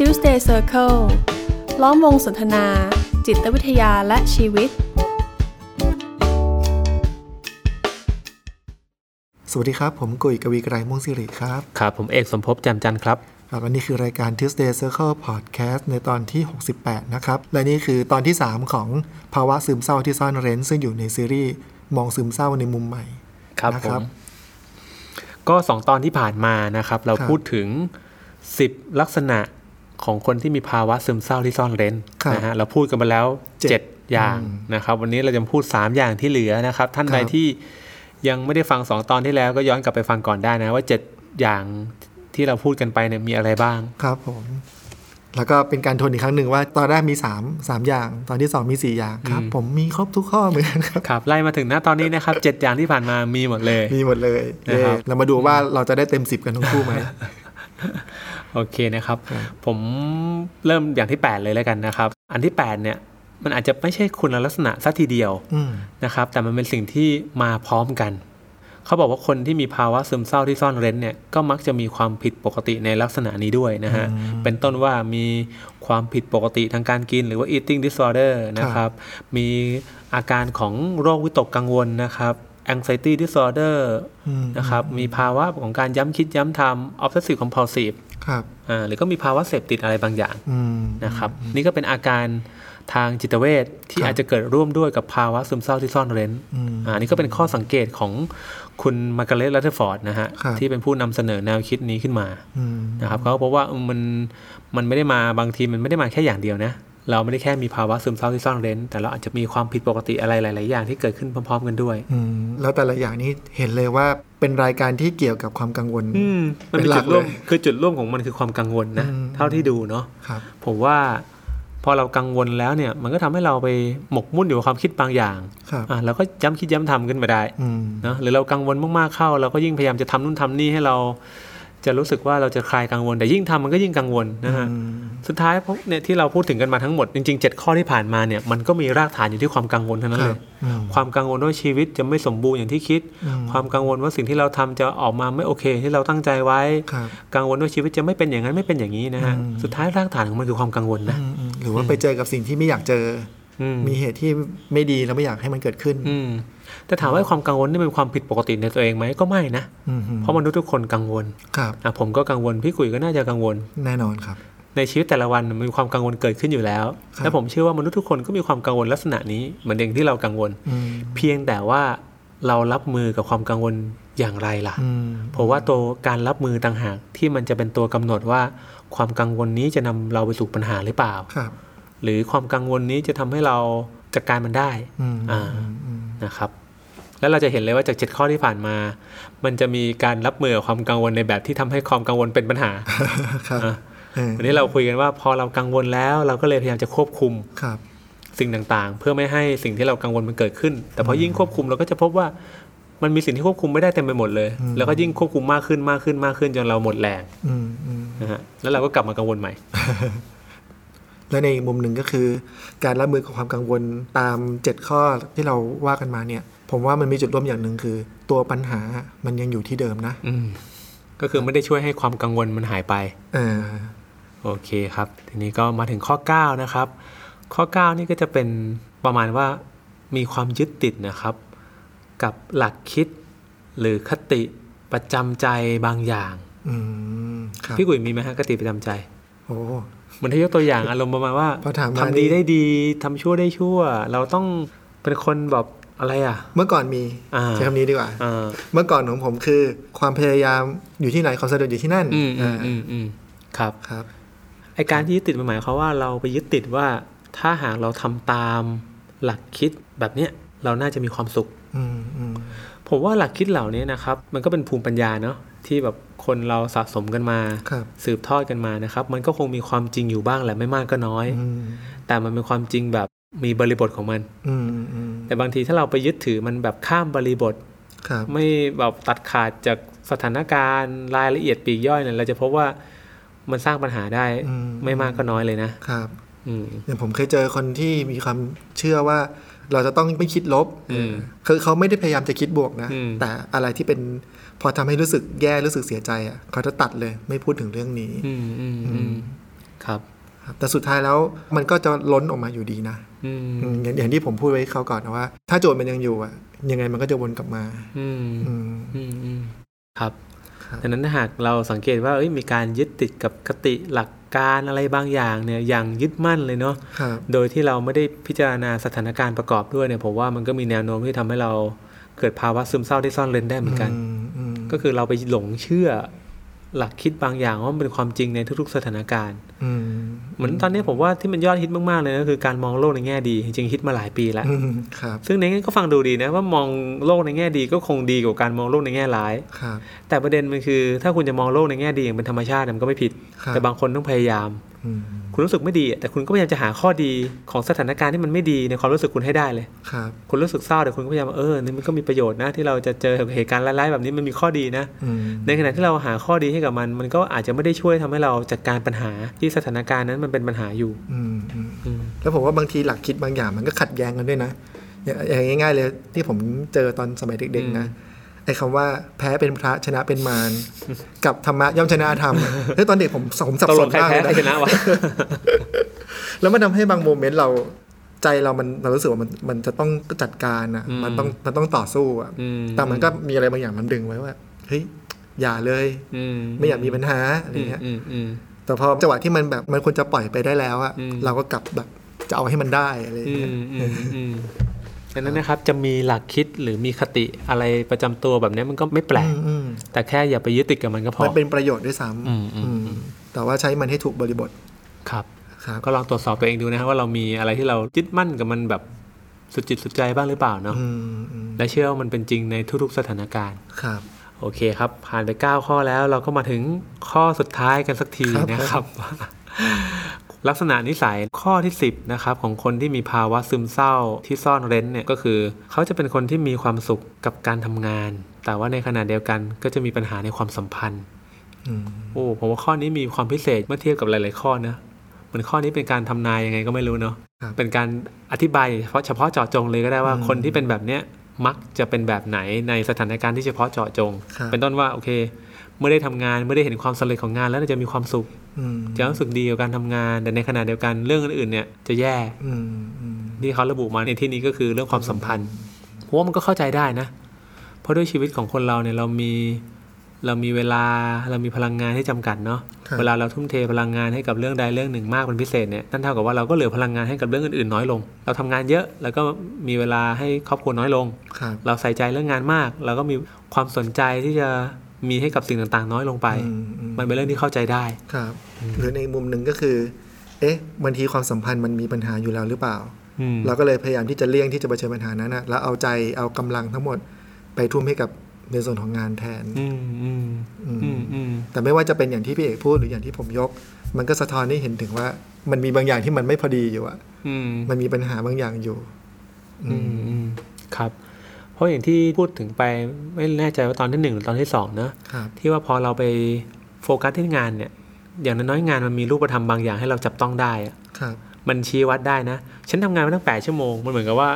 Tuesday Circle ล้อมวงสนทนา จิตวิทยาและชีวิต สวัสดีครับ ผมกุยกวีไกรม่วงสิริครับ ครับ ผมเอกสมภพแจมจันทร์ครับครับวันนี้คือรายการ Tuesday Circle Podcast ในตอนที่ 68 นะครับ และนี่คือตอนที่ 3 ของภาวะซึมเศร้าที่ซ่อนเร้น ซึ่งอยู่ในซีรีส์มองซึมเศร้าในมุมใหม่ ครับนะผครับมก็สองตอนที่ผ่านมานะครับ เราครับพูดถึงสิบลักษณะ ของคนที่มีภาวะซึมเศร้าที่ซ่อนเร้นครับนะฮะเราพูดกันมาแล้วเจ็ดเจ็ดอย่างอืมนะครับ วันนี้เราจะมาพูดสามอย่างที่เหลือนะครับ ท่านครับใดที่ยังไม่ได้ฟังสองตอนที่แล้วก็ย้อนกลับไปฟังก่อนได้นะ ว่าเจ็ดอย่างที่เราพูดกันไปเนี่ยมีอะไรบ้างครับผม แล้วก็เป็นการทวนอีกครั้งหนึ่งว่า ตอนแรกมี 3 3 อย่าง ตอนที่ 2 มี 4 อย่างครับอืมผมมีครบทุกข้อเหมือนกันครับครับไล่มาถึงหน้าตอนนี้นะครับเจ็ดอย่างที่ผ่านมามีหมดเลย มีหมดเลยนะครับเย้เรามาดูว่าเราจะได้เต็ม 10 กันทั้งคู่ไหม โอเคนะครับครับ ผมเริ่มอย่างที่ 8 เลยแล้วกันนะครับ อันที่ 8 เนี่ยมันอาจจะไม่ใช่คุณลักษณะสัทีเดียวอืมนะครับ แต่มันเป็นสิ่งที่มาพร้อมกัน เขาบอกว่าคนที่มีภาวะซึมเศร้าที่ซ่อนเร้นเนี่ยก็มักจะมีความผิดปกติในลักษณะนี้ด้วยนะฮะ เป็นต้นว่ามีความผิดปกติทางการกินหรือว่า eating disorder นะครับ มีอาการของโรควิตกกังวลนะครับ anxiety disorder อืมนะครับ มีภาวะของการย้ำคิดย้ำทำ obsessive compulsive ครับอ่าหรือก็มีภาวะเสพติดอะไรบางอย่างอืมนะครับ นี่ก็เป็นอาการทางจิตเวชที่ครับอาจจะเกิดร่วมด้วยกับภาวะซึมเศร้าที่ซ่อนเร้นอืมอ่านี่ก็เป็นข้อสังเกตของคุณมาร์กาเร็ตลัตเทอร์ฟอร์ดนะฮะครับที่เป็นผู้นำเสนอแนวคิดนี้ขึ้นมาอืมนะครับเขาก็พบว่าเออมันมันไม่ได้มาบางทีมันไม่ได้มาแค่อย่างเดียวนะ เราไม่ได้แค่มีภาวะซึมเศร้าที่ซ่อนเร้น แต่เราอาจจะมีความผิดปกติอะไรหลาย ๆ อย่างที่เกิดขึ้นพร้อม ๆ กันด้วยอืมแล้วแต่ละอย่างนี้เห็นเลยว่าเป็นรายการที่เกี่ยวกับความกังวลอืมมันเป็นมีหลัจุกดร่วมเลยคือจุดร่วมของมันคือความกังวลนะอืมเท่าที่ดูเนาะครับผมว่าพอเรากังวลแล้วเนี่ยมันก็ทำให้เราไปหมกมุ่นอยู่กับความคิดบางอย่างครับอะเราก็ย้ำคิดย้ำทำขึ้นมาได้อืมเนอะหรือเรากังวลมากๆเข้า เราก็ยิ่งพยายามจะทำนู่นทำนี่ให้เรา จะรู้สึกว่าเราจะคลายกังวล แต่ยิ่งทำมันก็ยิ่งกังวลนะฮะอืมสุดท้ายพวกเนี่ยที่เราพูดถึงกันมาทั้งหมดจริงๆ 7 ข้อที่ผ่านมาเนี่ยมันก็มีรากฐานอยู่ที่ความกังวลเท่านั้นคเลรับยอืมความกังวลว่าชีวิตจะไม่สมบูรณ์อย่างที่คิดอืมความกังวลว่าสิ่งที่เราทำจะออกมาไม่โอเค ที่เราตั้งใจไว้ครับกังวลว่าชีวิตจะไม่เป็นอย่างนั้นไม่เป็นอย่างนี้นะฮะอืมสุดท้ายรากฐานของมันคือความกังวลนะอืมอืมหรือว่าไปเจอกับสิ่งที่ไม่อยากเจออื มมีเหตุที่ไม่ดีแล้วไม่อยากให้มันเกิดขึ้น อืมแต่ถามว่าความกังวลนี่เป็นความผิดปกติในตัวเองไหมก็ไม่นะอืมเพราะมนุษย์ทุกคนกังวลครับอะผมก็กังวลพี่กุยก็น่าจะกังวลแน่นอนครับ ในชีวิตแต่ละวันมันมีความกังวลเกิดขึ้นอยู่แล้วครับและผมเชื่อว่ามนุษย์ทุกคนก็มีความกังวลลักษณะนี้เหมือนเองที่เรากังวลอืมเพียงแต่ว่าเรารับมือกับความกังวลอย่างไรล่ะอืมเพราะว่าตัวการรับมือต่างหากที่มันจะเป็นตัวกำหนดว่า ความกังวลนี้จะนำเราไปสู่ปัญหาหรือเปล่าครับ หรือความกังวลนี้จะทำให้เราจัดการมันได้อืมอ่าอืมอืมนะครับ แล้วเราจะเห็นเลยว่าจากเจ็ดข้อที่ผ่านมา มันจะมีการรับมือกับความกังวลในแบบที่ทำให้ความกังวลเป็นปัญหาครับอะเออวันนี้เราคุยกันว่าพอเรากังวลแล้ว เราก็เลยพยายามจะควบคุมครับ สิ่งต่างๆ เพื่อไม่ให้สิ่งที่เรากังวลมันเกิดขึ้น แต่พอยิ่งควบคุมเราก็จะพบว่ามันมีสิ่งที่ควบคุมไม่ได้เต็มไปหมดเลย แล้วก็ยิ่งควบคุมมากขึ้นมากขึ้นมากขึ้นจนเราหมดแรงอืมอืมนะฮะแล้วเราก็กลับมากังวลใหม่ และในอีกมุมหนึ่งก็คือ การรับมือกับความกังวลตามเจ็ดข้อที่เราว่ากันมาเนี่ย ผมว่ามันมีจุดร่วมอย่างหนึ่งคือ ตัวปัญหามันยังอยู่ที่เดิมนะอืมก็คือไม่ได้ช่วยให้ความกังวลมันหายไปเออโอเคครับ ทีนี้ก็มาถึงข้อ 9 นะครับ ข้อ 9 นี่ก็จะเป็นประมาณว่ามีความยึดติดนะครับ กับหลักคิดหรือคติประจำใจบางอย่างอืมครับพี่กุยมีไหมฮะคติประจำใจ โอ้ เหมือนที่ยกตัวอย่างอารมณ์ประมาณว่าพอถามมาทำดีนี่ได้ดีทำชั่วได้ชั่ว เราต้องเป็นคนแบบอะไรอะ เมื่อก่อนมีอ่าใช้คำนี้ดีกว่าอ่าเมื่อก่อนของผมคือ ความพยายามอยู่ที่ไหนความสำเร็จอยู่ที่นั่นอืมอืมอ่าอืมอืมครับครับไอการที่ยึดติดมันหมายความว่าเราไปยึดติดว่าถ้าหากเราทำตามหลักคิดแบบเนี้ยเราน่าจะมีความสุขอืมอืมผมว่าหลักคิดเหล่านี้นะครับ มันก็เป็นภูมิปัญญาเนาะ ที่แบบคนเราสะสมกันมาครับสืบทอดกันมานะครับ มันก็คงมีความจริงอยู่บ้างแหละไม่มากก็น้อยอืมแต่มันเป็นความจริงแบบมีบริบทของมันอืมอืมแต่บางทีถ้าเราไปยึดถือมันแบบข้ามบริบทครับไม่แบบตัดขาดจากสถานการณ์รายละเอียดปลีกย่อยเนี่ยเราจะพบว่ามันสร้างปัญหาได้อืมไม่มากก็น้อยเลยนะครับอืมอย่างผมเคยเจอคนที่มีความเชื่อว่า เราจะต้องไม่คิดลบอืมคือเขาไม่ได้พยายามจะคิดบวกนะอืมแต่อะไรที่เป็นพอทำให้รู้สึกแย่รู้สึกเสียใจอะเขาจะตัดเลย ไม่พูดถึงเรื่องนี้อืมอืมอืมครับครับ แต่สุดท้ายแล้วมันก็จะล้นออกมาอยู่ดีนะอืมอืมอย่างอย่างที่ผมพูดไว้เขาวก่อนนะว่า ถ้าโจทย์มันยังอยู่อะ ยังไงมันก็จะวนกลับมา อืมอืมอืมอืมครับครับดังนั้นถ้าหากเราสังเกตว่าเอ้ยมีการยึดติดกับคติหลัก การอะไรบางอย่างเนี่ยอย่างยึดมั่นเลยเนาะครับโดยที่เราไม่ได้พิจารณาสถานการณ์ประกอบด้วยเนี่ยผมว่ามันก็มีแนวโน้มที่ทำให้เราเกิดภาวะซึมเศร้าที่ซ่อนเร้นได้เหมือนกันอืมอืมก็คือเราไปหลงเชื่อ หลักคิดบางอย่างว่ามันเป็นความจริงในทุก ๆ สถานการณ์อืมเหมือนตอนนี้ผมว่าที่มันยอดฮิตมากๆเลยก็คือการมองโลกในแง่ดี จริงๆฮิตมาหลายปีแล้วอืมครับซึ่งในนี้ก็ฟังดูดีนะว่ามองโลกในแง่ดีก็คงดีกว่าการมองโลกในแง่ร้ายครับแต่ประเด็นมันคือ ถ้าคุณจะมองโลกในแง่ดีอย่างเป็นธรรมชาติเนี่ยมันก็ไม่ผิดครับแต่บางคนต้องพยายามอืมคุณรู้สึกไม่ดีอะแต่คุณก็พยายามจะหาข้อดีของสถานการณ์ที่มันไม่ดีในความรู้สึกคุณให้ได้เลยครับคุณรู้สึกเศร้าแต่คุณก็พยายามว่าเออนี่มันก็มีประโยชน์นะที่เราจะเจอเหตุการณ์ร้ายๆแบบนี้มันมีข้อดีนะอืมในขณะที่เราหาข้อดีให้กับมัน มันก็อาจจะไม่ได้ช่วยทำให้เราจัดการปัญหาที่สถานการณ์นั้นมันเป็นปัญหาอยู่อืมอืมอืมแล้วผมว่าบางทีหลักคิดบางอย่างมันก็ขัดแย้งกันด้วยนะอย่างอย่างง่ายๆเลยที่ผมเจอตอนสมัยเด็กๆนะ ไอ้คำว่าแพ้เป็นพระชนะเป็นมารกับธรรมะย่อมชนะธรรมอะเฮ้ยตอนเด็กผมผมสับตกสลนงใครมากแพ้เลยใครชนะนะวะแล้วมันทำให้บางโมเมนต์เราใจเรามันเรารู้สึกว่ามันมันจะต้องจัดการอะอืมมันต้องมันต้องต่อสู้อะอืมแต่มันก็มีอะไรบางอย่างมันดึงไว้ว่าเฮ้ยอย่าเลยอืมไม่อยากมีปัญหาอะไรอืมเงี้ยอืมอืมแต่พอจังหวะที่มันแบบมันควรจะปล่อยไปได้แล้วอะอืมเราก็กลับแบบจะเอาให้มันได้อะไรอย่างอืเงี้ย มอืมอืมดังนั้นนะครับจะมีหลักคิดหรือมีคติอะไรประจำตัวแบบนี้มันก็ไม่แปลกอืมอืมแต่แค่อย่าไปยึดติดกับมันก็พอมันเป็นประโยชน์ด้วยซ้อืมอืมำอืมแต่ว่าใช้มันให้ถูกบริบทครับครับก็ลองตรวจสอบตัวเองดูนะครับว่าเรามีอะไรที่เรายึดมั่นกับมันแบบสุดจิตสุดใจบ้างหรือเปล่าเนาะอืมอืมและเชื่อว่ามันเป็นจริงในทุกๆสถานการณ์ครับโอเคครับ ผ่านไป 9 ข้อแล้วเราก็มาถึงข้อสุดท้ายกันสักทีครับนะครับ ลักษณะนิสัยข้อที่ 10นะครับของคนที่มีภาวะซึมเศร้าที่ซ่อนเร้นเนี่ยก็คือ เขาจะเป็นคนที่มีความสุขกับการทำงาน แต่ว่าในขณะเดียวกันก็จะมีปัญหาในความสัมพันธ์อืมโอ้ผมว่าข้อนี้มีความพิเศษเมื่อเทียบกับหลาย ๆ ข้อนะเหมือนข้อนี้เป็นการทำนายยังไงก็ไม่รู้เนาะครับเป็นการอธิบายเฉพาะเฉพาะเจาะจงเลยก็ได้ว่าอืมคนที่เป็นแบบเนี้ยมักจะเป็นแบบไหนในสถานการณ์ที่เฉพาะเจาะจงครับเป็นต้นว่าโอเค เมื่อได้ทำงานเมื่อได้เห็นความสำเร็จของงานแล้วจะมีความสุขอืมจะรู้สึกดีกับการทำงาน แต่ในขณะเดียวกันเรื่องอื่นๆเนี่ยจะแย่อืมอืมที่เขาระบุมาในที่นี้ก็คือเรื่องความสัมพันธ์เพราะว่ามันก็เข้าใจได้นะ เพราะด้วยชีวิตของคนเราเนี่ยเรามีเรามีเวลาเรามีพลังงานที่จำกัดเนาะครับเวลาเราทุ่มเทพลังงานให้กับเรื่องใดเรื่องหนึ่งมากเป็นพิเศษเนี่ยนั่นเท่ากับว่าเราก็เหลือพลังงานให้กับเรื่องอื่นๆน้อยลง เราทำงานเยอะแล้วก็มีเวลาให้ครอบครัวน้อยลงครับเราใส่ใจเรื่องงานมาก เราก็มีความสนใจที่จะ มีให้กับสิ่งต่างๆ น้อยลงไปอืมอืมมันเป็นเรื่องที่เข้าใจได้ครับ หรือในมุมหนึ่งก็คือ เอ๊ะบางทีความสัมพันธ์มันมีปัญหาอยู่แล้วหรือเปล่าอืมเราก็เลยพยายามที่จะเลี่ยงที่จะเผชิญปัญหานั้นนะแล้วเอาใจเอากำลังทั้งหมดไปทุ่มให้กับในส่วนของงานแทนอืมอืมอืมอืมอืมแต่ไม่ว่าจะเป็นอย่างที่พี่เอกพูดหรืออย่างที่ผมยก มันก็สะท้อนให้เห็นถึงว่า มันมีบางอย่างที่มันไม่พอดีอยู่อะอืมมันมีปัญหาบางอย่างอยู่อือืมมอืมครับ เพราะอย่างที่พูดถึงไปไม่แน่ใจว่าตอนที่หนึ่งหรือตอนที่สองเนอะครับที่ว่าพอเราไปโฟกัสที่งานเนี่ย อย่างน้อยๆงานมันมีรูปธรรมบางอย่างให้เราจับต้องได้อะครับมันชี้วัดได้นะ ฉันทำงานมาตั้งแปดชั่วโมง มันเหมือนกับว่า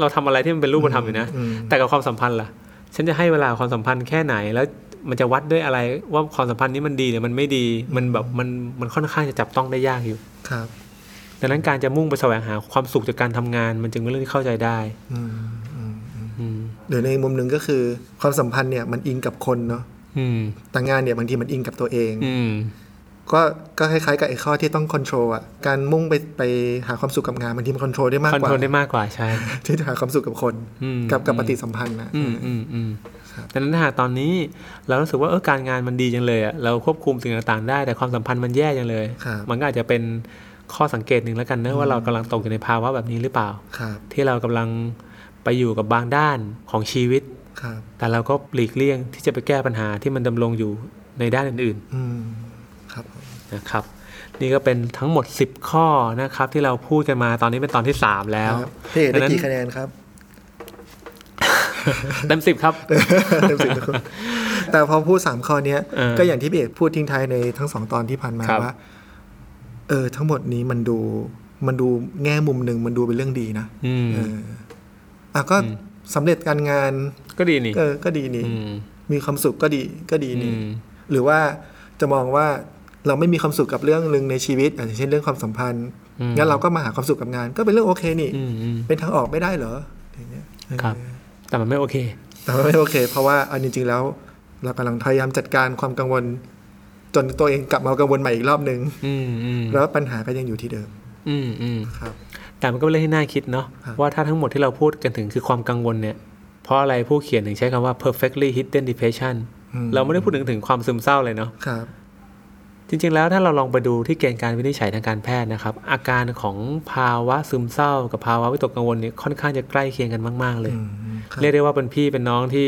เราทำอะไรที่มันเป็นรูปธรรมอยู่นะอืมแต่กับความสัมพันธ์ล่ะ ฉันจะให้เวลาความสัมพันธ์แค่ไหน แล้วมันจะวัดด้วยอะไร ว่าความสัมพันธ์นี้มันดีหรือมันไม่ดี มันแบบมันมันค่อนข้างจะจับต้องได้ยากอยู่ ครับ ดังนั้นการจะมุ่งไปแสวงหาความสุขจากการทำงาน มันจึงเป็นเรื่องที่เข้าใจได้ อืมอืมอืมอืม หรือในมุมหนึ่งก็คือความสัมพันธ์เนี่ยมันอิงกับคนเนาะอืมแต่งานเนี่ยบางทีมันอิงกับตัวเองอืมก็ก็คล้ายๆกับไอ้ข้อที่ต้องค o n t r o l อะการมุ่งไปไปหาความสุขกับงานบางทีมันค o n t r o l ได้มากคอนกว่าโทรลได้มากกว่าใช่ที่จะหาความสุขกับคนอืมกับกับปฏิสัมพันธ์นะอืมอืมอืมครับดังนั้นถ้าหากตอนนี้เรารู้สึกว่าเออการงานมันดีจังเลยอะเราควบคุมสิ่งต่างๆได้แต่ความสัมพันธ์มันแย่จังเลยครับมันก็อาจจะเป็นข้อสังเกตหนึ่งแล้วกันนะว่าเรากำลังตกอยู่ในภาวะแบบนี้หรือเปล่าครับที่เรากำลัง ไปอยู่กับบางด้านของชีวิตครับแต่เราก็หลีกเลี่ยงที่จะไปแก้ปัญหาที่มันดำรงอยู่ในด้านอื่นอืมครับๆนะครับ นี่ก็เป็นทั้งหมด 10 ข้อนะครับ ที่เราพูดกันมาตอนนี้เป็นตอนที่ 3 แล้วครับพี่เอกดัได้งนั้นกี่คะแนนครับเต็มสิบครับเต็มสิบทุกคนแต่พอพูดสามข้อเนี้ยเออก็อย่างที่พี่เอกพูดทิ้งท้ายในทั้งสองตอนที่ผ่านมาครับว่าเออ ทั้งหมดนี้มันดูมันดูแง่มุมหนึ่งมันดูเป็นเรื่องดีนะอืมเออ อะก็อืมสำเร็จการงานก็ดีนี่เออก็ดีนี่อืมมีความสุขก็ดีก็ดีอืนี่มหรือว่าจะมองว่าเราไม่มีความสุขกับเรื่องหนึ่งในชีวิตอย่างเช่นเรื่องความสัมพันธ์อืมงั้นเราก็มาหาความสุขกับงาน ก็เป็นเรื่องโอเคนี่อืมอืมเป็นทางออกไม่ได้เหรออย่างเงี้ยครับ แต่มันไม่โอเค แต่ว่าไม่โอเค เพราะว่าอันจริงๆแล้ว เรากำลังพยายามจัดการความกังวล จนตัวเองกลับมากังวลใหม่อีกรอบหนึ่งอืมอืมแล้วปัญหาก็ยังอยู่ที่เดิม อืมอืมครับ แต่มันก็เป็นเรื่องที่น่าคิดเนาะครับว่าถ้าทั้งหมดที่เราพูดกันถึงคือความกังวลเนี่ย เพราะอะไรผู้เขียนถึงใช้คำว่า perfectly hidden depression อืมเราไม่ได้พูดถึงถึงความซึมเศร้าเลยเนาะครับ จริงๆแล้วถ้าเราลองไปดูที่เกณฑ์การวินิจฉัยทางการแพทย์นะครับ อาการของภาวะซึมเศร้า กับภาวะวิตกกังวลเนี่ยค่อนข้างจะใกล้เคียงกันมาก ๆ เลยอืมครับเรียกได้ว่าเป็นพี่เป็นน้องที่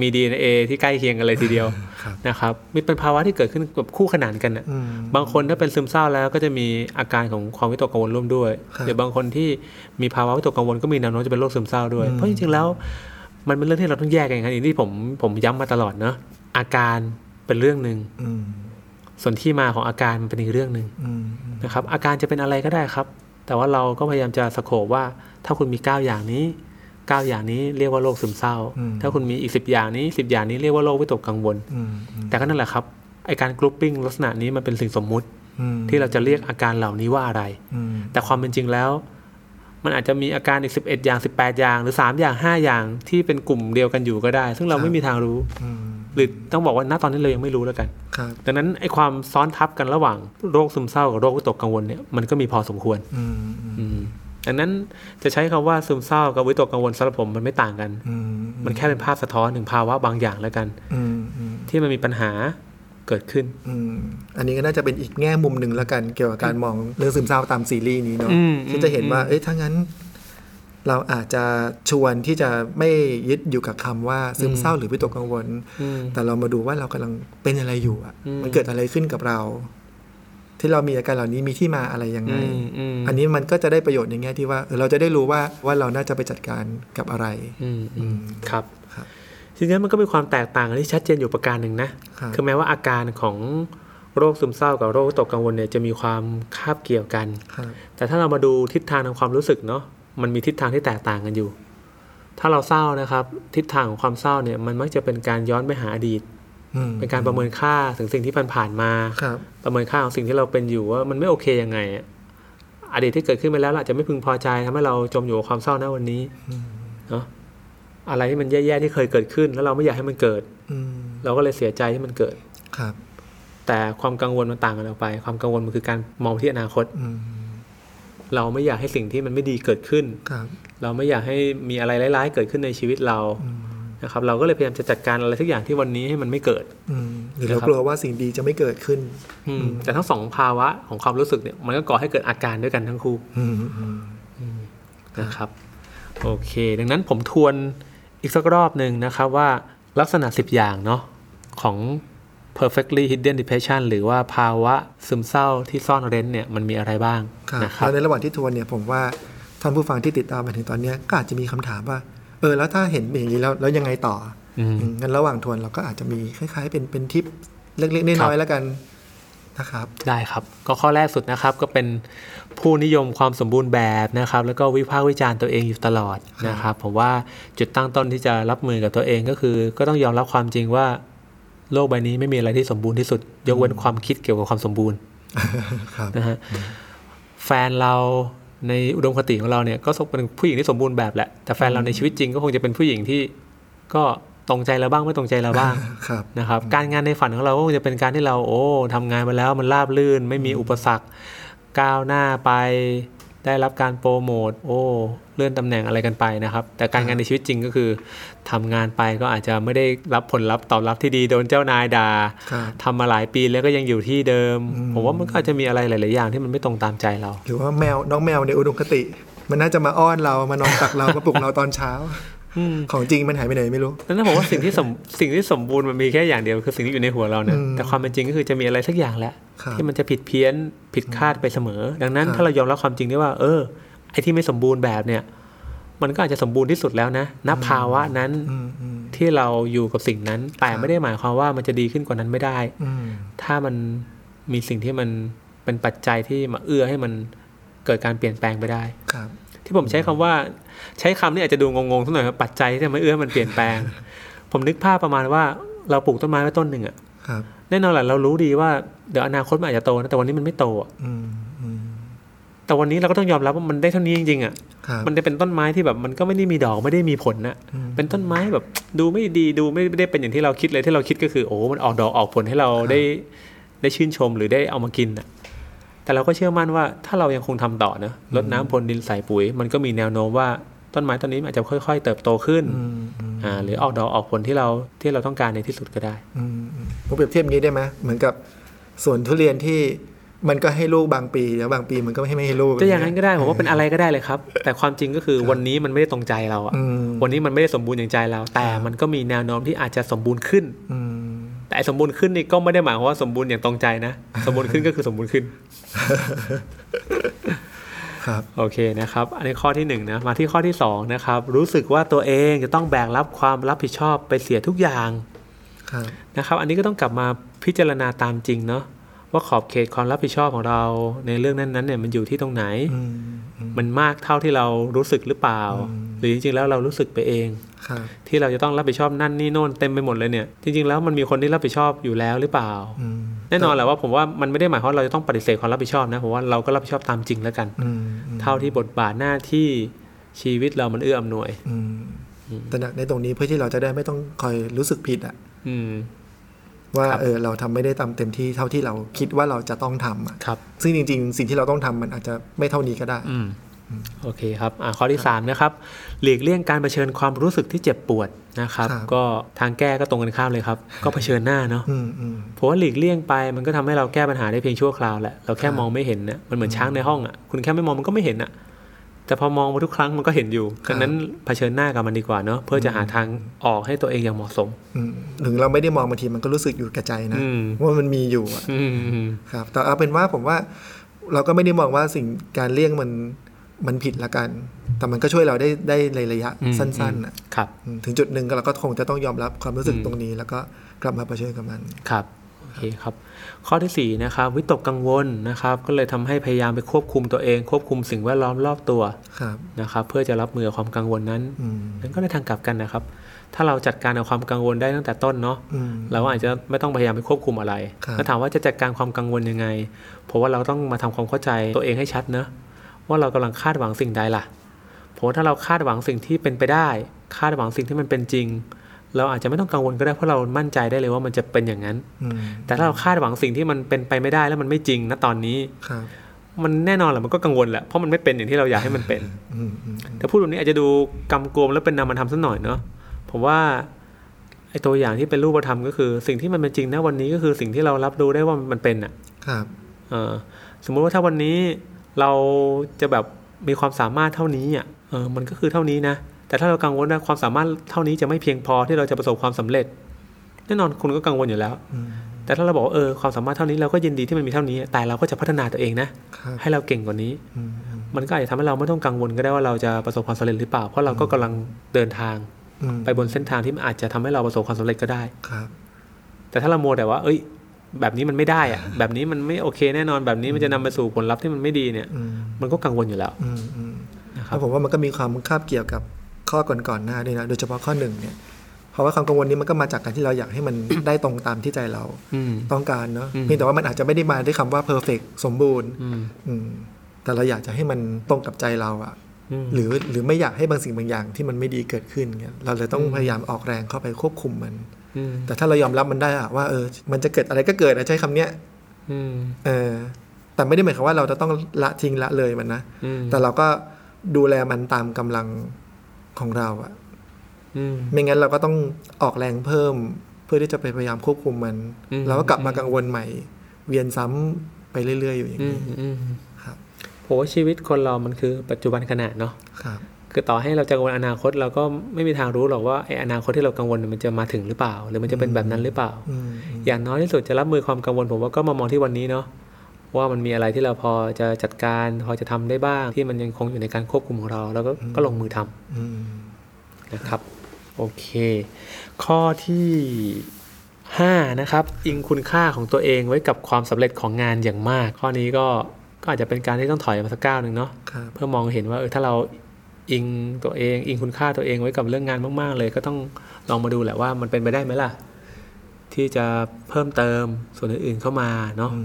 มี DNA ที่ใกล้เคียงกันเลยทีเดียวครับนะครับมีเป็นภาวะที่เกิดขึ้นแบบคู่ขนานกันน่ะอืมบางคนถ้าเป็นซึมเศร้าแล้วก็จะมีอาการของความวิตกกังวลร่วมด้วยครับหรือบางคนที่มีภาวะวิตกกังวลก็มีแนวโน้มจะเป็นโรคซึมเศร้าด้วยอืมเพราะจริงๆแล้ว มันเป็นเรื่องที่เราต้องแยกกันอย่างนี้ที่ผมผมย้ำมาตลอดเนาะอาการเป็นเรื่องหนึ่งอืมส่วนที่มาของอาการมันเป็นอีกเรื่องหนึ่งอืมนะครับอาการจะเป็นอะไรก็ได้ครับ แต่ว่าเราก็พยายามจะสโคบว่าถ้าคุณมีเก้าอย่างนี้ เก้าอย่างนี้เรียกว่าโรคซึมเศร้า ถ้าคุณมีอีกสิบอย่างนี้สิบอย่างนี้เรียกว่าโรควิตกกังวลอืมอืมแต่ก็นั่นแหละครับไอการกรุ๊ปปิ้งลักษณะนี้มันเป็นสิ่งสมมุติอืมที่เราจะเรียกอาการเหล่านี้ว่าอะไรอืมแต่ความเป็นจริงแล้ว มันอาจจะมีอาการอีก 11 อย่าง 18 อย่าง หรือ 3 อย่าง 5 อย่างที่เป็นกลุ่มเดียวกันอยู่ก็ได้ ซึ่งเราไม่มีทางรู้อืมหรือต้องบอกว่าณตอนนี้เรายังไม่รู้แล้วกันครับดังนั้นไอ้ความซ้อนทับกันระหว่างโรคซึมเศร้ากับโรควิตกกังวลเนี่ยมันก็มีพอสมควรอืมอืมอืม ดังนั้นจะใช้คำว่าซึมเศร้ากับวิตกกังวลสำหรับผมมันไม่ต่างกันอืมมันแค่เป็นภาพสะท้อนถึงภาวะบางอย่างแล้วกันอืมอืมที่มันมีปัญหาเกิดขึ้นอืมอันนี้ก็น่าจะเป็นอีกแง่มุมหนึ่งแล้วกัน เกี่ยวกับการมองเรื่องซึมเศร้าตามซีรีส์นี้เนาะอืมที่จะเห็นว่าอืมเอ้ยถ้างั้น เราอาจจะชวนที่จะไม่ยึดอยู่กับคำว่าซึมเศร้าหรือวิตกกังวลอืมแต่เรามาดูว่าเรากำลังเป็นอะไรอยู่อะอืมมันเกิดอะไรขึ้นกับเรา ที่เรามีอาการเหล่านี้มีที่มาอะไรยังไงอืมอืมอันนี้มันก็จะได้ประโยชน์ในแง่ที่ว่าเออเราจะได้รู้ว่าว่าเราน่าจะไปจัดการกับอะไรอืมอืมครับครับทีนี้มันก็มีความแตกต่างกันที่ชัดเจนอยู่ประการหนึ่งนะครับคือแม้ว่าอาการของโรคซึมเศร้ากับโรควิตกกังวลเนี่ยจะมีความคาบเกี่ยวกันครับแต่ถ้าเรามาดูทิศทางทางความรู้สึกเนาะมันมีทิศทางที่แตกต่างกันอยู่ ถ้าเราเศร้านะครับ ทิศทางของความเศร้าเนี่ยมันมักจะเป็นการย้อนไปหาอดีตอืม เป็นการประเมินค่าถึงสิ่งที่ผ่านๆมาครับ ประเมินค่าของสิ่งที่เราเป็นอยู่ว่ามันไม่โอเคยังไงอะอดีตที่เกิดขึ้นไปแล้วเราอาจจะไม่พึงพอใจทำให้เราจมอยู่กับความเศร้าณวันนี้เนาะอะไรที่มันแย่ๆที่เคยเกิดขึ้น แล้วเราไม่อยากให้มันเกิด อืมเราก็เลยเสียใจที่มันเกิดครับ แต่ความกังวลมันต่างกันออกไป ความกังวลมันคือการมองไปที่อนาคตอืมเราไม่อยากให้สิ่งที่มันไม่ดีเกิดขึ้นครับเราไม่อยากให้มีอะไรร้ายๆเกิดขึ้นในชีวิตเราอืม นะครับเราก็เลยพยายามจะจัดการอะไรทุกอย่างที่วันนี้ให้มันไม่เกิดอืมหรือเรานะครับกลัวว่าสิ่งดีจะไม่เกิดขึ้นอืมแต่ทั้งสองภาวะของความรู้สึกเนี่ยมันก็ก่อให้เกิดอาการด้วยกันทั้งคู่อืมอืมนะครับโอเค ดังนั้นผมทวนอีกสักรอบหนึ่งนะครับว่าลักษณะ 10 อย่างเนาะของ perfectly hidden depression หรือว่าภาวะซึมเศร้าที่ซ่อนเร้นเนี่ยมันมีอะไรบ้างครับนะครับแล้วในระหว่างที่ทวนเนี่ยผมว่าท่านผู้ฟังที่ติดตามมาถึงตอนเนี้ยก็อาจจะมีคำถามว่า เออแล้วถ้าเห็นอย่างนี้แล้วแล้วยังไงต่ออืมอืมงั้นระหว่างทวนเราก็อาจจะมีคล้าย ๆ เป็นเป็นทิปเล็กๆครัน้อยบๆแล้วกันนะครับ ได้ครับ ก็ข้อแรกสุดนะครับก็เป็นผู้นิยมความสมบูรณ์แบบนะครับ แล้วก็วิพากษ์วิจารณ์ตัวเองอยู่ตลอดนะครับผมว่าจุดตั้งต้นที่จะรับมือกับตัวเองก็คือ ก็ต้องยอมรับความจริงว่า โลกใบนี้ไม่มีอะไรที่สมบูรณ์ที่สุด ยกเว้นความคิดเกี่ยวกับความสมบูรณ์ครับนะฮะแฟนเรา ในอุดมคติของเราเนี่ยก็เป็นผู้หญิงที่สมบูรณ์แบบแหละแต่แฟนเราในชีวิตจริงก็คงจะเป็นผู้หญิงที่ก็ตรงใจเราบ้างไม่ตรงใจเราบ้างครับนะครับการงานในฝันของเราก็คงจะเป็นการที่เราโอ้ทำงานมาแล้วมันราบลื่น ไม่มีอุปสรรคก้าวหน้าไป ได้รับการโปรโมทโอ้เลื่อนตำแหน่งอะไรกันไปนะครับ แต่การงานในชีวิตจริงก็คือทำงานไปก็อาจจะไม่ได้รับผลลัพธ์ตอบรับที่ดีโดนเจ้านายด่าครับทำมาหลายปีแล้วก็ยังอยู่ที่เดิมอืมผมว่ามันก็อาจจะมีอะไรหลาย ๆ อย่างที่มันไม่ตรงตามใจเรา หรือว่าแมวน้องแมวในอุดมคติ มันน่าจะมาอ้อนเรามานอนตักเรามาปลุกเราตอนเช้า ของจริงมันหายไปไหนไม่รู้ดังนั้นผมว่าสิ่งที่สมสิ่งที่สมบูรณ์มันมีแค่อย่างเดียวคือสิ่งที่อยู่ในหัวเราเนี่ยอืมแต่ความเป็นจริงก็คือจะมีอะไรสักอย่างแหละครับที่มันจะผิดเพี้ยนผิดคาดไปเสมอ ดังนั้นครับถ้าเรายอมรับความจริงได้ว่า เออ ไอ้ที่ไม่สมบูรณ์แบบเนี่ย มันก็อาจจะสมบูรณ์ที่สุดแล้วนะณภาวะนั้นอืมอืมที่เราอยู่กับสิ่งนั้น แต่ครับไม่ได้หมายความว่ามันจะดีขึ้นกว่านั้นไม่ได้อืมถ้ามันมีสิ่งที่มันเป็นปัจจัยที่มาเอื้อให้มัน เกิดการเปลี่ยนแปลงไปได้ครับที่ผมใช้คำว่าใช้คำนี้อาจจะดูงงๆสักหน่อยครับปัจจัยที่ทำให้เอื้อให้มันเปลี่ยนแปลง ผมนึกภาพประมาณว่าเราปลูกต้นไม้ไว้ต้นหนึ่งอะครับแน่นอนแหละเรารู้ดีว่าเดี๋ยวอนาคตมันอาจจะโตนะแต่วันนี้มันไม่โตอะอืมอืมแต่วันนี้เราก็ต้องยอมรับว่ามันได้เท่านี้จริงๆอะครับมันจะเป็นต้นไม้ที่แบบมันก็ไม่ได้มีดอกไม่ได้มีผลนะอืมเป็นต้นไม้แบบดูไม่ดีดูไม่ได้เป็นอย่างที่เราคิดเลยที่เราคิดก็คือ โอ้มันออกดอกออกผลให้เราได้ได้ชื่นชมหรือได้เอามากินอะ แต่เราก็เชื่อมั่นว่าถ้าเรายังคงทำต่อนะรดน้ำพรวนดินใส่ปุ๋ย มันก็มีแนวโน้มว่าต้นไม้ต้นนี้อาจจะค่อย ๆ เติบโตขึ้นอืมอืมอ่าหรือออกดอกออกผลที่เราที่เราต้องการในที่สุดก็ได้อืมอืมผมเปรียบเทียบอย่างนี้ได้ไหมเหมือนกับสวนทุเรียนที่มันก็ให้ลูกบางปีแล้วบางปีมันก็ไม่ให้ไม่ให้ลูกจะอย่างนั้นก็ได้ผมว่าเป็นอะไรก็ได้เลยครับ แต่ความจริงก็คือวันนี้มันไม่ได้ตรงใจเราอะอืมวันนี้มันไม่ได้สมบูรณ์อย่างใจเรา แต่มันก็มีแนวโน้มที่อาจจะสมบูรณ์ขึ้นอืมแต่ ไอ้สมบูรณ์ขึ้นนี่ก็ไม่ได้หมายความว่าสมบูรณ์อย่างตรงใจนะ สมบูรณ์ขึ้นก็คือสมบูรณ์ขึ้น ครับ โอเคนะครับ อันนี้ข้อที่หนึ่งนะ มาที่ข้อที่สองนะครับ รู้สึกว่าตัวเองจะต้องแบกรับความรับผิดชอบไปเสียทุกอย่าง ครับ นะครับ อันนี้ก็ต้องกลับมาพิจารณาตามจริงเนาะ ว่าขอบเขตความรับผิดชอบของเรา ในเรื่องนั้นๆเนี่ยมันอยู่ที่ตรงไหนอืมอืมมันมากเท่าที่เรารู้สึกหรือเปล่าอืมหรือจริงๆแล้วเรารู้สึกไปเองครับที่เราจะต้องรับผิดชอบนั่นนี่โน่นเต็มไปหมดเลยเนี่ย จริง ๆ แล้วมันมีคนที่รับผิดชอบอยู่แล้วหรือเปล่าอืมแน่นอนแหละว่าผมว่ามันไม่ได้หมายความว่าเราจะต้องปฏิเสธความรับผิดชอบนะผมว่าเราก็รับผิดชอบตามจริงแล้วกันอืมอืมเท่าที่บทบาทหน้าที่ชีวิตเรามันเอื้ออำนวยอืมตระหนักในตรงนี้เพื่อที่เราจะได้ไม่ต้องคอยรู้สึกผิดอะอืม ว่าครับเออเราทำไม่ได้ตามเต็มที่เท่าที่เราคิดว่าเราจะต้องทำอะครับ ซึ่งจริง ๆ สิ่งที่เราต้องทำมันอาจจะไม่เท่านี้ก็ได้อืมโอเคครับอ่าข้อที่สามนะครับหลีกเลี่ยงการเผชิญความรู้สึกที่เจ็บปวดนะครับครับก็ทางแก้ก็ตรงกันข้ามเลยครับ ก็เผชิญหน้าเนาะอืมอืมผมว่าหลีกเลี่ยงไปมันก็ทำให้เราแก้ปัญหาได้เพียงชั่วคราวแหละเราแค่มองไม่เห็นนะมันเหมือนช้างในห้องอะคุณแค่ไม่มองมันก็ไม่เห็นอะ แต่พอมองมาทุกครั้งมันก็เห็นอยู่ดังนั้นเผชิญหน้ากับมันดีกว่าเนาะเพื่อจะหาทางออกให้ตัวเองอย่างเหมาะสมอืมถึงเราไม่ได้มองบางทีมันก็รู้สึกอยู่กับใจนะอืมว่ามันมีอยู่อะอืมครับแต่เอาเป็นว่าผมว่าเราก็ไม่ได้มองว่าสิ่งการเลี่ยงมันมันผิดละกัน แต่มันก็ช่วยเราได้ได้ในระยะอืมสั้นๆอะครับอืมถึงจุดหนึ่งเราก็คงจะต้องยอมรับความรู้สึกอืมตรงนี้ แล้วก็กลับมาเผชิญกับมัน ครับโอเคครับข้อที่สี่นะครับวิตกกังวลนะครับ ก็เลยทำให้พยายามไปควบคุมตัวเอง ควบคุมสิ่งแวดล้อมรอบตัวครับนะครับ เพื่อจะรับมือกับความกังวลนั้นอืมนั้นก็ในทางกลับกันนะครับ ถ้าเราจัดการกับความกังวลได้ตั้งแต่ต้นเนาะอืมเราอาจจะไม่ต้องพยายามไปควบคุมอะไรครับแล้วถามว่าจะจัดการความกังวลยังไง เพราะว่าเราต้องมาทำความเข้าใจตัวเองให้ชัดเนอะว่าเรากำลังคาดหวังสิ่งใดล่ะเพราะว่าถ้าเราคาดหวังสิ่งที่เป็นไปได้ คาดหวังสิ่งที่มันเป็นจริง เราอาจจะไม่ต้องกังวลก็ได้เพราะเรามั่นใจได้เลยว่ามันจะเป็นอย่างนั้นอืมแต่ถ้าเราคาดหวังสิ่งที่มันเป็นไปไม่ได้แล้วมันไม่จริงนะตอนนี้ครับมันแน่นอนแหละมันก็กังวลแหละเพราะมันไม่เป็นอย่างที่เราอยากให้มันเป็นอืมอืมแต่พูดแบบนี้อาจจะดูกำกวมแล้วเป็นนามธรรมสักหน่อยเนาะผมว่าไอ้ตัวอย่างที่เป็นรูปธรรมก็คือ สิ่งที่มันเป็นจริงนะวันนี้ก็คือสิ่งที่เรารับรู้ได้ว่ามันเป็นอะ ครับเออสมมุติว่าถ้าวันนี้เราจะแบบมีความสามารถเท่านี้อะเออมันก็คือเท่านี้นะ แต่ถ้าเรากังวลว่าความสามารถเท่านี้จะไม่เพียงพอที่เราจะประสบความสำเร็จ แน่นอนคุณก็กังวลอยู่แล้วอืมแต่ถ้าเราบอกว่าเออความสามารถเท่านี้เราก็ยินดีที่มันมีเท่านี้ แต่เราก็จะพัฒนาตัวเองนะครับให้เราเก่งกว่านี้อืมอืมมันก็อาจจะทำให้เราไม่ต้องกังวลก็ได้ว่าเราจะประสบความสำเร็จหรือเปล่า เพราะเราก็กำลังเดินทางอืมไปบนเส้นทางที่มันอาจจะทำให้เราประสบความสำเร็จก็ได้ครับ แต่ถ้าเราโมวแต่ว่า เอ้ย แบบนี้มันไม่ได้อะแบบนี้มันไม่โอเคแน่นอนแบบนี้มันจะนำไปสู่ผลลัพธ์ที่มันไม่ดีเนี่ยอืมมันก็กังวลอยู่แล้วอืมอืมนะครัแล้บวผมว่ามันก็มีความคาบเกี่ยวกับ ข้อก่อนๆหน้าด้วยนะโดยเฉพาะข้อหนึ่งเนี่ยเพราะว่าความกังวลนี้มันก็มาจากการที่เราอยากให้มันได้ตรงตามที่ใจเราอืมต้องการเนาะอืมเพียงแต่ว่ามันอาจจะไม่ได้มาด้วยคำว่า perfect สมบูรณ์อืมอืมแต่เราอยากจะให้มันตรงกับใจเราอะอืมหรือหรือไม่อยากให้บางสิ่งบางอย่างที่มันไม่ดีเกิดขึ้นเงี้ยเราเลยต้องพยายามออกแรงเข้าไปควบคุมมันอืมแต่ถ้าเรายอมรับมันได้อะว่าเออ มันจะเกิดอะไรก็เกิดอะใช้คำเนี้ยอืมเออ แต่ไม่ได้หมายความว่าเราจะต้องละทิ้งละเลยมันนะอืมแต่เราก็ดูแลมันตามกำลัง ของเราอะอืมไม่งั้นเราก็ต้องออกแรงเพิ่ม เพื่อที่จะไปพยายามควบคุมมันอืมแล้วก็กลับมากังวลใหม่ เวียนซ้ำไปเรื่อย ๆ อยู่อย่างอืมนี้อืมครับผมว่าชีวิตคนเรามันคือปัจจุบันขณะเนาะครับคือต่อให้เราจะกังวลอนาคตเราก็ไม่มีทางรู้หรอกว่าไอ้อนาคตที่เรากังวลเนี่ยมันจะมาถึงหรือเปล่า หรือมันจะเป็นแบบนั้นหรือเปล่าอืมอืมอย่างน้อยที่สุดจะรับมือความกังวลผมว่าก็มามองที่วันนี้เนาะ ว่ามันมีอะไรที่เราพอจะจัดการ พอจะทำได้บ้าง ที่มันยังคงอยู่ในการควบคุมของเรา แล้วก็ก็ลงมือทำอืมนะครับ โอเค ข้อที่ห้านะครับ อิงคุณค่าของตัวเองไว้กับความสำเร็จของงานอย่างมาก ข้อนี้ก็ก็อาจจะเป็นการที่ต้องถอยมาสักก้าวหนึ่งเนาะครับเพื่อมองเห็นว่าเออถ้าเราอิงตัวเอง อิงคุณค่าตัวเองไว้กับเรื่องงานมาก ๆ เลย ก็ต้องลองมาดูแหละว่ามันเป็นไปได้ไหมล่ะ ที่จะเพิ่มเติมส่วนอื่นๆเข้ามาเนาะอื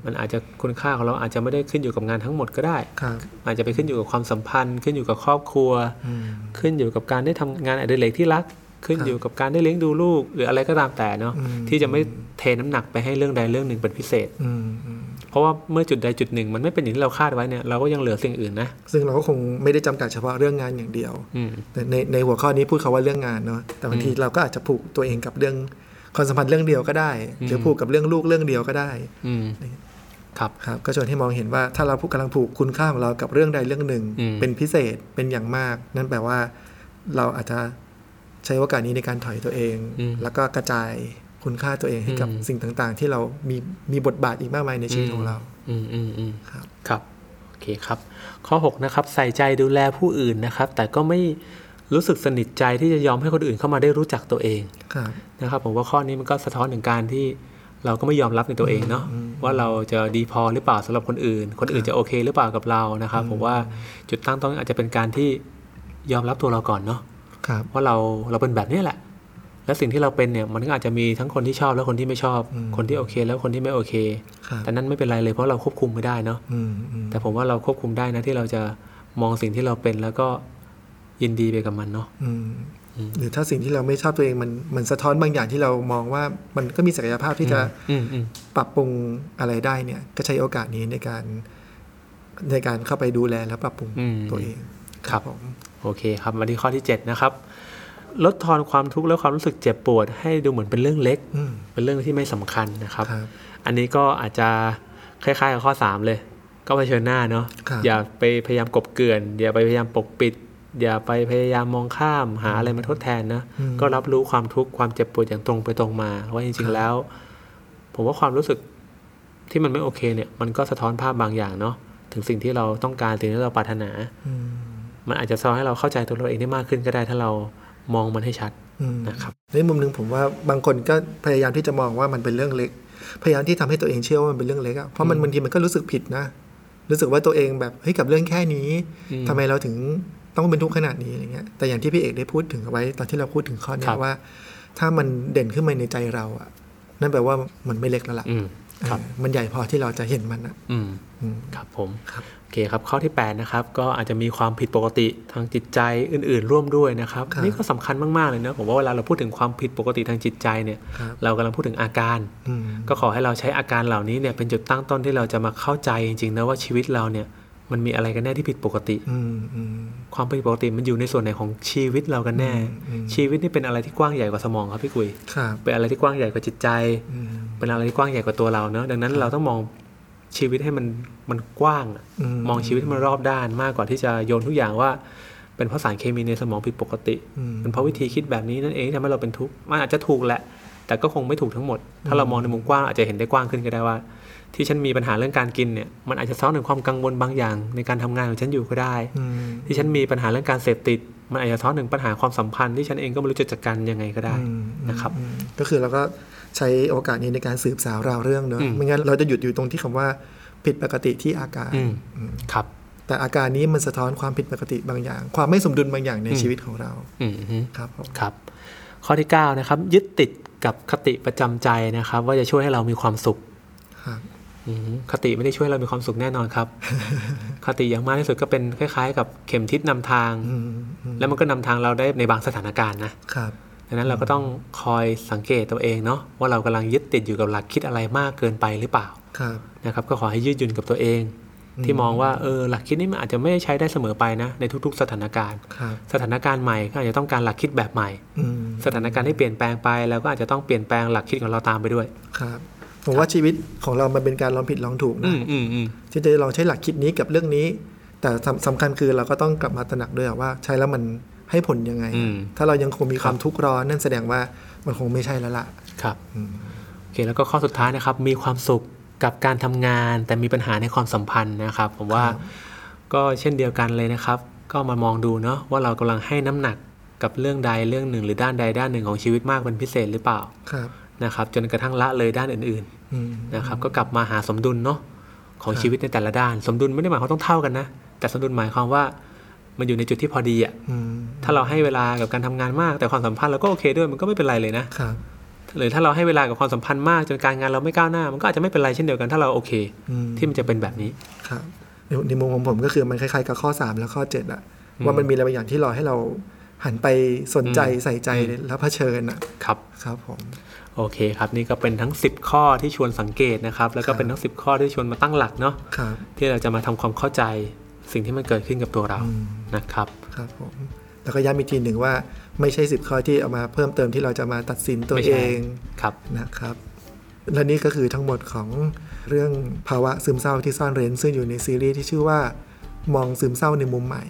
มอืมมันอาจจะคุณค่าของเราอาจจะไม่ได้ขึ้นอยู่กับงานทั้งหมดก็ได้ครับอาจจะไปขึ้นอยู่กับความสัมพันธ์ ขึ้นอยู่กับครอบครัวอืมขึ้นอยู่กับการได้ทำงานอดิเรกที่รัก ขึ้นครับอยู่กับการได้เลี้ยงดูลูก หรืออะไรก็ตามแต่เนาะอืมที่จะไม่เทน้ำหนักไปให้เรื่องใดเรื่องหนึ่งเป็นพิเศษอืมอืมเพราะว่าเมื่อจุดใดจุดหนึ่ง มันไม่เป็นอย่างที่เราคาดไว้เนี่ยเราก็ยังเหลือสิ่งอื่นนะซึ่งเราก็คงไม่ได้จำกัดเฉพาะเรื่องงานอย่างเดียวอืมแต่ในในหัวข้อนี้พูดคาว่าเรื่องงานเนาะแต่บางทีเราก็อาจจะผูกตัวเองกับเรื่องความสัมพันธ์เรื่องเดียวก็ได้อืมหรือผูกกับเรื่องลูกเรื่องเดียวก็ได้อืม ครับครับก็ชวนให้มองเห็นว่าถ้าเรากำลังผูกคุณค่าของเรากับเรื่องใดเรื่องหนึ่งอืมเป็นพิเศษเป็นอย่างมาก นั่นแปลว่าเราอาจจะใช้โอกาสนี้ในการถอยตัวเอง แล้วก็กระจายคุณค่าตัวเองให้กับสิ่งต่างๆ ที่เรามีมีบทบาทอีกมากมายในชีวิตของเรา อืมอืมอืมครับครับโอเคครับ ข้อ 6 นะครับ ใส่ใจดูแลผู้อื่นนะครับ แต่ก็ไม่รู้สึกสนิทใจที่จะยอมให้คนอื่นเข้ามาได้รู้จักตัวเองครับนะครับ ผมว่าข้อนี้มันก็สะท้อนถึงการที่ เราก็ไม่ยอมรับในตัวเองเนาะว่าเราจะดีพอหรือเปล่าสำหรับคนอื่น คนอื่นจะโอเคหรือเปล่ากับเรานะครับผมว่าจุดตั้งต้นอาจจะเป็นการที่ยอมรับตัวเราก่อนเนาะครับว่าเราเราเป็นแบบนี้แหละ และสิ่งที่เราเป็นเนี่ยมันก็อาจจะมีทั้งคนที่ชอบและคนที่ไม่ชอบ คนที่โอเค แล้วคนที่ไม่โอเคครับแต่นั่นไม่เป็นไรเลยเพราะเราควบคุมไม่ได้เนาะอืมอืมแต่ผมว่าเราควบคุมได้นะที่เราจะมองสิ่งที่เราเป็นแล้วก็ยินดีไปกับมันเนาะอืม หรือถ้าสิ่งที่เราไม่ชอบตัวเองมันมันสะท้อนบางอย่างที่เรามองว่ามันก็มีศักยภาพที่จะอืมอืมปรับปรุงอะไรได้เนี่ย ก็ใช้โอกาสนี้ในการในการเข้าไปดูแลและปรับปรุงอืมตัวเองครับผมโอเคครับมาที่ข้อที่ 7 นะครับ ลดทอนความทุกข์และความรู้สึกเจ็บปวด ให้ดูเหมือนเป็นเรื่องเล็กอืมเป็นเรื่องที่ไม่สำคัญนะครับครับอันนี้ก็อาจจะคล้ายๆกับข้อ 3 เลย ก็เผชิญหน้าเนาะครับอย่าไปพยายามกบเกลื่อนอย่าไปพยายามปกปิด อย่าไปพยายามมองข้ามหาอะไรมาทดแทนนะอืมก็รับรู้ความทุกข์ความเจ็บปวดอย่างตรงไปตรงมา ว่าจริง ๆ แล้ว ผมว่าความรู้สึกที่มันไม่โอเคเนี่ย มันก็สะท้อนภาพบางอย่างเนาะถึงสิ่งที่เราต้องการสิ่งที่เราปรารถนาอืมมันอาจจะสอนให้เราเข้าใจตัวเราเองได้มากขึ้นก็ได้ถ้าเรามองมันให้ชัดอืมนะครับในมุมหนึ่งผมว่าบางคนก็พยายามที่จะมองว่ามันเป็นเรื่องเล็ก พยายามที่ทำให้ตัวเองเชื่อว่ามันเป็นเรื่องเล็กอะเพราะมันบางทีมันก็รู้สึกผิดนะ รู้สึกว่าตัวเองแบบเฮ้ยกับเรื่องแค่นี้อืมทำไมเราถึงต้องเป็นทุกข์ขนาดนี้อะไรเงี้ยแต่อย่างที่พี่เอกได้พูดถึงเอาไว้ ตอนที่เราพูดถึงข้อเนี้ครัยบว่า ถ้ามันเด่นขึ้นมาในใจเราอะนั่นแปลว่ามันไม่เล็กแล้วล่ะอืมครับเออมันใหญ่พอที่เราจะเห็นมันอะอืมอืมครับผมครับโอเคครับข้อที่ 8 นะครับ ก็อาจจะมีความผิดปกติทางจิตใจอื่น ๆ ร่วมด้วยนะครับครับนี่ก็สำคัญมาก ๆ เลยนะผมว่าเวลาเราพูดถึงความผิดปกติทางจิตใจเนี่ยครับเรากำลังพูดถึงอาการอืมก็ขอให้เราใช้อาการเหล่านี้เนี่ยเป็นจุดตั้งต้นที่เราจะมาเข้าใจจริงๆนะว่าชีวิตเราเนี่ย มันมีอะไรกันแน่ที่ผิดปกติอืมอืมความผิดปกติมันอยู่ในส่วนไหนของชีวิตเรากันแน่อืมชีวิตนี่เป็นอะไรที่กว้างใหญ่กว่าสมองครับพี่กุยครับเป็นอะไรที่กว้างใหญ่กว่าจิตใจอืมเป็นอะไรที่กว้างใหญ่กว่าตัวเราเนอะดังนั้นเราต้องมองชีวิตให้มันมันกว้างอะอืมมองชีวิตให้มันรอบด้านมากกว่าที่จะโยนทุกอย่างว่า เป็นเพราะสารเคมีในสมองผิดปกติอืมเป็นเพราะวิธีคิดแบบนี้นั่นเองที่ทำให้เราเป็นทุกข์มันอาจจะถูกแหละ แต่ก็คงไม่ถูกทั้งหมด ถ้าเรามองในมุมกว้างอาจจะเห็นได้กว้างขึ้นก็ได้ว่า ที่ฉันมีปัญหาเรื่องการกินเนี่ยมันอาจจะซ้อนถึงความกังวลบางอย่าง ในการทำงานของฉันอยู่ก็ได้อืมที่ฉันมีปัญหาเรื่องการเสพติด มันอาจจะซ้อนถึงปัญหาความสัมพันธ์ที่ฉันเองก็ไม่รู้จะจัดการยังไงก็ได้อืมนะครับอืมก็คือเราก็ใช้โอกาสนี้ในการสืบสาวราวเรื่องเนอะอืมไม่งั้นเราจะหยุดอยู่ตรงที่คำว่าผิดปกติที่อาการอืมอืมครับ แต่อาการนี้มันสะท้อนความผิดปกติบางอย่าง ความไม่สมดุลบางอย่างในอืมชีวิตของเราอืมฮึครับผมครับ ข้อที่9นะครับยึดติดกับคติประจำใจนะครับ ว่าจะช่วยให้เรามีความสุข ครับอืมคติไม่ได้ช่วยให้เรามีความสุขแน่นอนครับ คติอย่างมากที่สุดก็เป็นคล้าย ๆ กับเข็มทิศนำทางอืมอืมแล้วมันก็นำทางเราได้ในบางสถานการณ์นะครับดังนั้นเราก็ต้องคอยสังเกตตัวเองเนาะว่าเรากำลังยึดติดอยู่กับหลักคิดอะไรมากเกินไปหรือเปล่าครับนะครับ ก็ขอให้ยืดหยุ่นกับตัวเอง ที่มองว่าเออหลักคิดนี้มันอาจจะไม่ได้ใช้ได้เสมอไปนะ ในทุก ๆ สถานการณ์ครับสถานการณ์ใหม่ก็อาจจะต้องการหลักคิดแบบใหม่อืมสถานการณ์ที่เปลี่ยนแปลงไปเราก็อาจจะต้องเปลี่ยนแปลงหลักคิดของเราตามไปด้วยครับ ผมว่าชีวิตของเรามันเป็นการลองผิดลองถูกอืนะมอืมอืมที่จะลองใช้หลักคิดนี้กับเรื่องนี้ แต่สำสำคัญคือเราก็ต้องกลับมาตระหนักด้วยว่าใช้แล้วมันให้ผลยังไงอืมถ้าเรายังคงมีความทุกข์ร้อนนั่นแสดงว่ามันคงไม่ใช่แล้วล่ะ ครับอืมโอเคแล้วก็ข้อสุดท้ายนะครับ มีความสุขกับการทำงาน แต่มีปัญหาในความสัมพันธ์นะครับ ผมว่าครับก็เช่นเดียวกันเลยนะครับ ก็มามองดูเนาะว่าเรากำลังให้น้ำหนักกับเรื่องใดเรื่องหนึ่ง หรือด้านใดด้านหนึ่งของชีวิตมากเป็นพิเศษหรือเปล่าครับ นะครับจนกระทั่งละเลยด้านอื่นอืมๆนะครับก็กลับมาหาสมดุลเนาะของครับชีวิตในแต่ละด้าน สมดุลไม่ได้หมายความต้องเท่ากันนะ แต่สมดุลหมายความว่ามันอยู่ในจุดที่พอดีอะอืมถ้าเราให้เวลากับการทำงานมาก แต่ความสัมพันธ์เราก็โอเคด้วยมันก็ไม่เป็นไรเลยนะครับแหรือถ้าเราให้เวลากับความสัมพันธ์มากจนการงานเราไม่ก้าวหน้า มันก็อาจจะไม่เป็นไรเช่นเดียวกันถ้าเราโอเคอืมที่มันจะเป็นแบบนี้ครับในในมุมของผมก็คือมันคล้ายๆกับข้อ 3 และข้อ 7อะว่ามันมีอะไรบางอย่างที่รอให้เราหันไปสนใจอืมใส่ใจแล้วเผชิญอะครับครับผม โอเคครับนี่ก็เป็นทั้ง 10 ข้อที่ชวนสังเกตนะครับ แล้วก็เป็นทั้ง 10 ข้อที่ชวนมาตั้งหลักเนาะครับที่เราจะมาทำความเข้าใจสิ่งที่มันเกิดขึ้นกับตัวเราอืมนะครับครับผมแล้วก็ย้ำอีกทีหนึ่งว่าไม่ใช่สิบข้อที่เอามาเพิ่มเติมที่เราจะมาตัดสินตัวไม่ใช่เองครับนะครับ และนี่ก็คือทั้งหมดของเรื่องภาวะซึมเศร้าที่ซ่อนเร้นซึ่งอยู่ในซีรีส์ที่ชื่อว่ามองซึมเศร้าในมุมใหม่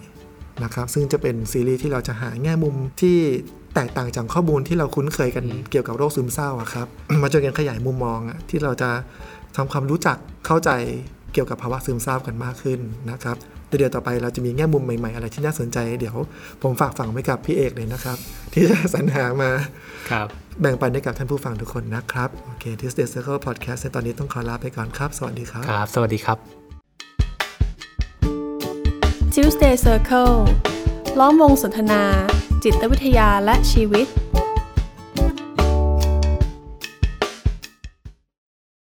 นะครับซึ่งจะเป็นซีรีส์ที่เราจะหาแง่มุมที่ แตกต่างจากข้อมูลที่เราคุ้นเคยกันเกี่ยวกับโรคซึมเศร้าอะครับ มาจนกันขยายมุมมองอะที่เราจะทำความรู้จักเข้าใจเกี่ยวกับภาวะซึมเศร้ากันมากขึ้นนะครับเดี๋ยวต่อไปเราจะมีแง่มุมใหม่ๆ อะไรที่น่าสนใจ เดี๋ยวผมฝากฝังไว้กับพี่เอกเลยนะครับ ที่จะสรรหามาครับแบ่งปันให้กับท่านผู้ฟังทุกคนนะครับ โอเค Tuesday Circle Podcast ในตอนนี้ต้องขอลาไปก่อนครับ สวัสดีครับ ครับ สวัสดีครับ Tuesday Circle ล้อมวงสนทนา จิตวิทยาและชีวิต